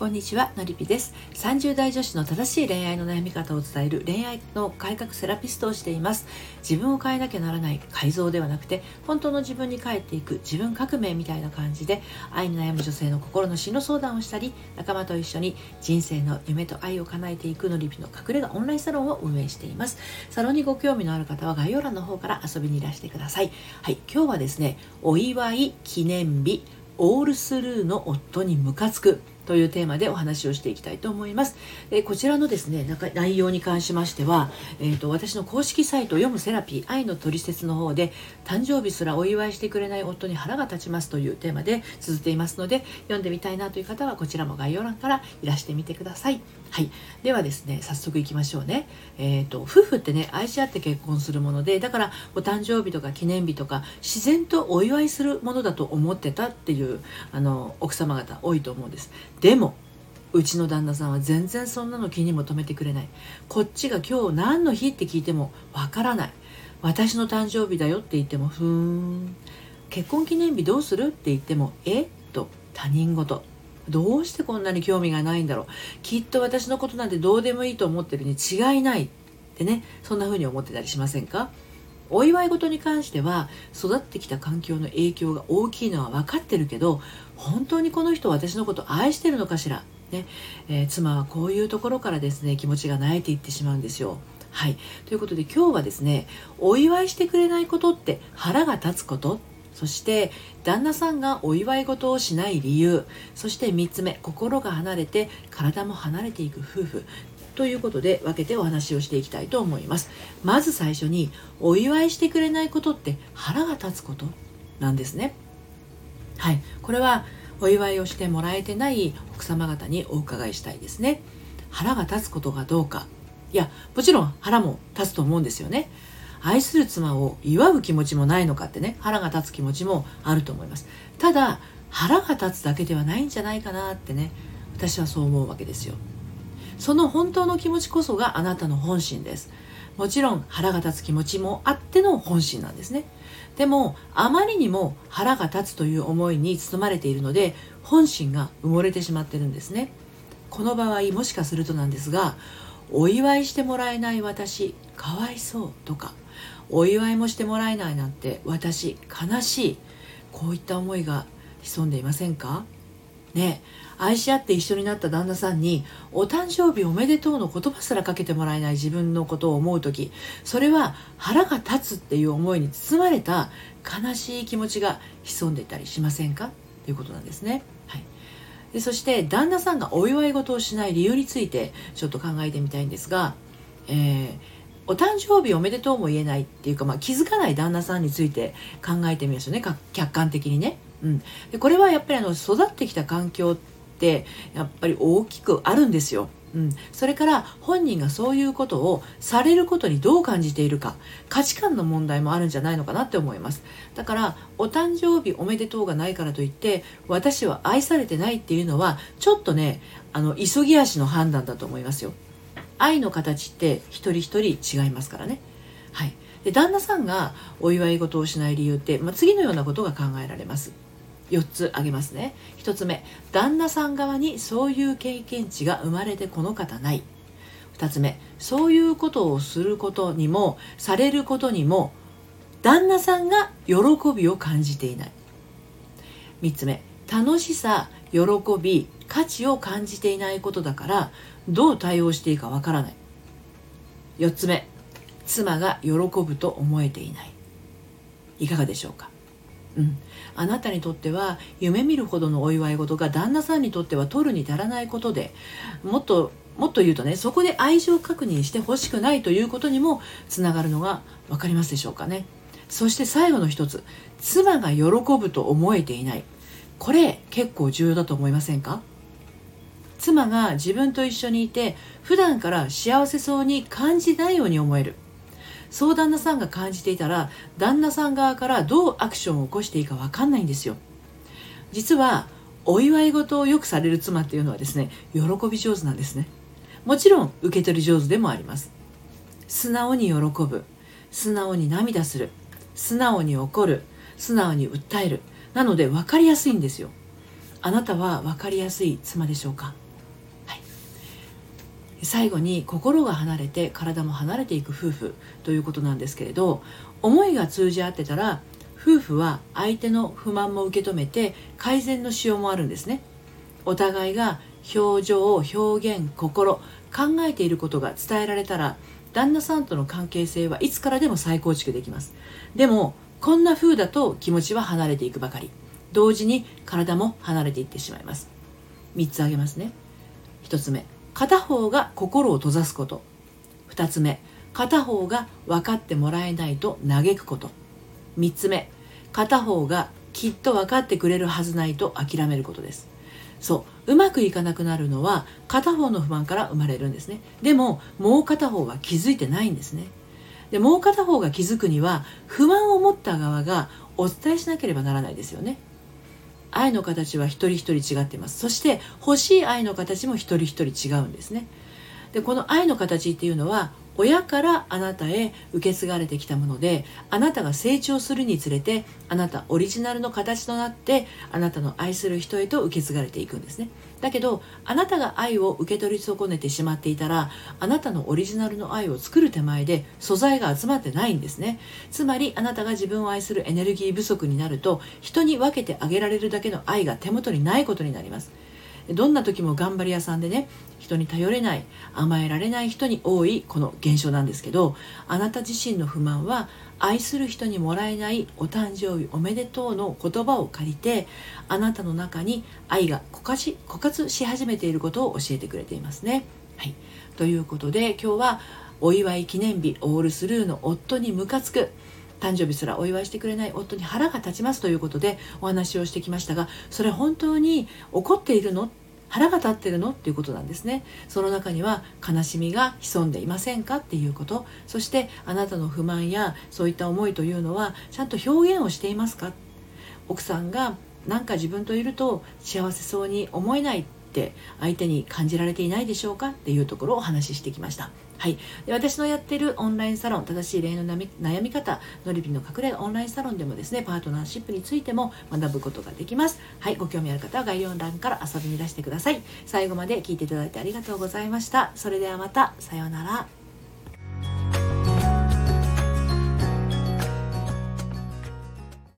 こんにちはのりぴです。30代女子の正しい恋愛の悩み方を伝える恋愛の改革セラピストをしています。自分を変えなきゃならない改造ではなくて本当の自分に帰っていく自分革命みたいな感じで愛に悩む女性の心の進路相談をしたり仲間と一緒に人生の夢と愛を叶えていくのりぴの隠れ家オンラインサロンを運営しています。サロンにご興味のある方は概要欄の方から遊びにいらしてください。はい今日はですねお祝い記念日オールスルーの夫にムカつく。というテーマでお話をしていきたいと思います。えこちらのですね内容に関しましては、えーと、私の公式サイト読むセラピー愛のトリセツの方で誕生日すらお祝いしてくれない夫に腹が立ちますというテーマで綴っていますので読んでみたいなという方はこちらも概要欄からいらしてみてください。はい、ではですね早速いきましょうね、えーと、夫婦ってね愛し合って結婚するものでだからお誕生日とか記念日とか自然とお祝いするものだと思ってたっていうあの奥様方多いと思うんですでもうちの旦那さんは全然そんなの気にも留めてくれない。こっちが今日何の日って聞いてもわからない。私の誕生日だよって言ってもふーん。結婚記念日どうするって言ってもえっと他人事。どうしてこんなに興味がないんだろう。きっと私のことなんてどうでもいいと思ってるに違いないってねそんな風に思ってたりしませんか？お祝い事に関しては育ってきた環境の影響が大きいのは分かってるけど本当にこの人私のこと愛してるのかしら、ね。えー、妻はこういうところからですね気持ちが萎えていってしまうんですよ。はい、ということで今日はですねお祝いしてくれないことって腹が立つこと。そして旦那さんがお祝い事をしない理由。そして3つ目心が離れて体も離れていく夫婦。ということで分けてお話をしていきたいと思います。まず最初にお祝いしてくれないことって腹が立つことなんですね。はい。これはお祝いをしてもらえてない奥様方にお伺いしたいですね。腹が立つことがどうか。いやもちろん腹も立つと思うんですよね。愛する妻を祝う気持ちもないのかってね腹が立つ気持ちもあると思います。ただ腹が立つだけではないんじゃないかなってね私はそう思うわけですよ。その本当の気持ちこそがあなたの本心です。もちろん腹が立つ気持ちもあっての本心なんですね。でもあまりにも腹が立つという思いに包まれているので本心が埋もれてしまってるんですね。この場合もしかするとなんですがお祝いしてもらえない私かわいそうとかお祝いもしてもらえないなんて私悲しいこういった思いが潜んでいませんか？ね愛し合って一緒になった旦那さんにお誕生日おめでとうの言葉すらかけてもらえない自分のことを思う時それは腹が立つっていう思いに包まれた悲しい気持ちが潜んでいたりしませんか？ということなんですね。はい、でそして旦那さんがお祝い事をしない理由についてちょっと考えてみたいんですが、えーお誕生日おめでとうも言えないっていうか、まあ、気づかない旦那さんについて考えてみますよね客観的にね。うん、でこれはやっぱりあの育ってきた環境ってやっぱり大きくあるんですよ。うん、それから本人がそういうことをされることにどう感じているか。価値観の問題もあるんじゃないのかなって思います。だからお誕生日おめでとうがないからといって私は愛されてないっていうのはちょっとねあの急ぎ足の判断だと思いますよ。愛の形って一人一人違いますからね。はい。で旦那さんがお祝い事をしない理由って、まあ、次のようなことが考えられます。4つ挙げますね。1つ目旦那さん側にそういう経験値が生まれてこの方ない。2つ目そういうことをすることにもされることにも旦那さんが喜びを感じていない。3つ目楽しさ喜び価値を感じていないことだからどう対応していいかわからない。4つ目妻が喜ぶと思えていない。いかがでしょうか？うん、あなたにとっては夢見るほどのお祝い事が旦那さんにとっては取るに足らないことでもっともっと言うとねそこで愛情確認してほしくないということにもつながるのが分かりますでしょうかね。そして最後の一つ妻が喜ぶと思えていない。これ結構重要だと思いませんか？妻が自分と一緒にいて普段から幸せそうに感じないように思える。そう旦那さんが感じていたら旦那さん側からどうアクションを起こしていいか分かんないんですよ実はお祝い事をよくされる妻っていうのはですね喜び上手なんですねもちろん受け取り上手でもあります素直に喜ぶ素直に涙する素直に怒る素直に訴えるなので分かりやすいんですよあなたは分かりやすい妻でしょうか最後に心が離れて体も離れていく夫婦ということなんですけれど思いが通じ合ってたら夫婦は相手の不満も受け止めて改善のしようもあるんですね。お互いが表情表現心考えていることが伝えられたら旦那さんとの関係性はいつからでも再構築できます。でもこんな風だと気持ちは離れていくばかり。同時に体も離れていってしまいます。3つ挙げますね。1つ目。片方が心を閉ざすこと。2つ目片方が分かってもらえないと嘆くこと。3つ目片方がきっと分かってくれるはずないと諦めることです。そううまくいかなくなるのは片方の不満から生まれるんですね。でももう片方は気づいてないんですね。でもう片方が気づくには不満を持った側がお伝えしなければならないですよね。愛の形は一人一人違っています。そして欲しい愛の形も一人一人違うんですね。でこの愛の形っていうのは親からあなたへ受け継がれてきたものであなたが成長するにつれてあなたオリジナルの形となってあなたの愛する人へと受け継がれていくんですね。だけどあなたが愛を受け取り損ねてしまっていたらあなたのオリジナルの愛を作る手前で素材が集まってないんですね。つまりあなたが自分を愛するエネルギー不足になると人に分けてあげられるだけの愛が手元にないことになります。どんな時も頑張り屋さんでね人に頼れない甘えられない人に多いこの現象なんですけどあなた自身の不満は愛する人にもらえないお誕生日おめでとうの言葉を借りてあなたの中に愛が枯渇枯渇し始めていることを教えてくれていますね。はい、ということで今日はお祝い記念日オールスルーの夫にムカつく誕生日すらお祝いしてくれない夫に腹が立ちますということでお話をしてきましたがそれ本当に怒っているの？腹が立ってるの？っていうことなんですね。その中には悲しみが潜んでいませんか？っていうこと。そしてあなたの不満やそういった思いというのはちゃんと表現をしていますか？奥さんがなんか自分といると幸せそうに思えないって相手に感じられていないでしょうか？っていうところをお話ししてきました。はい、で私のやってるオンラインサロン正しい恋愛の悩み方のりびの隠れオンラインサロンでもですねパートナーシップについても学ぶことができます。はい。ご興味ある方は概要欄から遊びに出してください。最後まで聞いていただいてありがとうございました。それではまた。さようなら。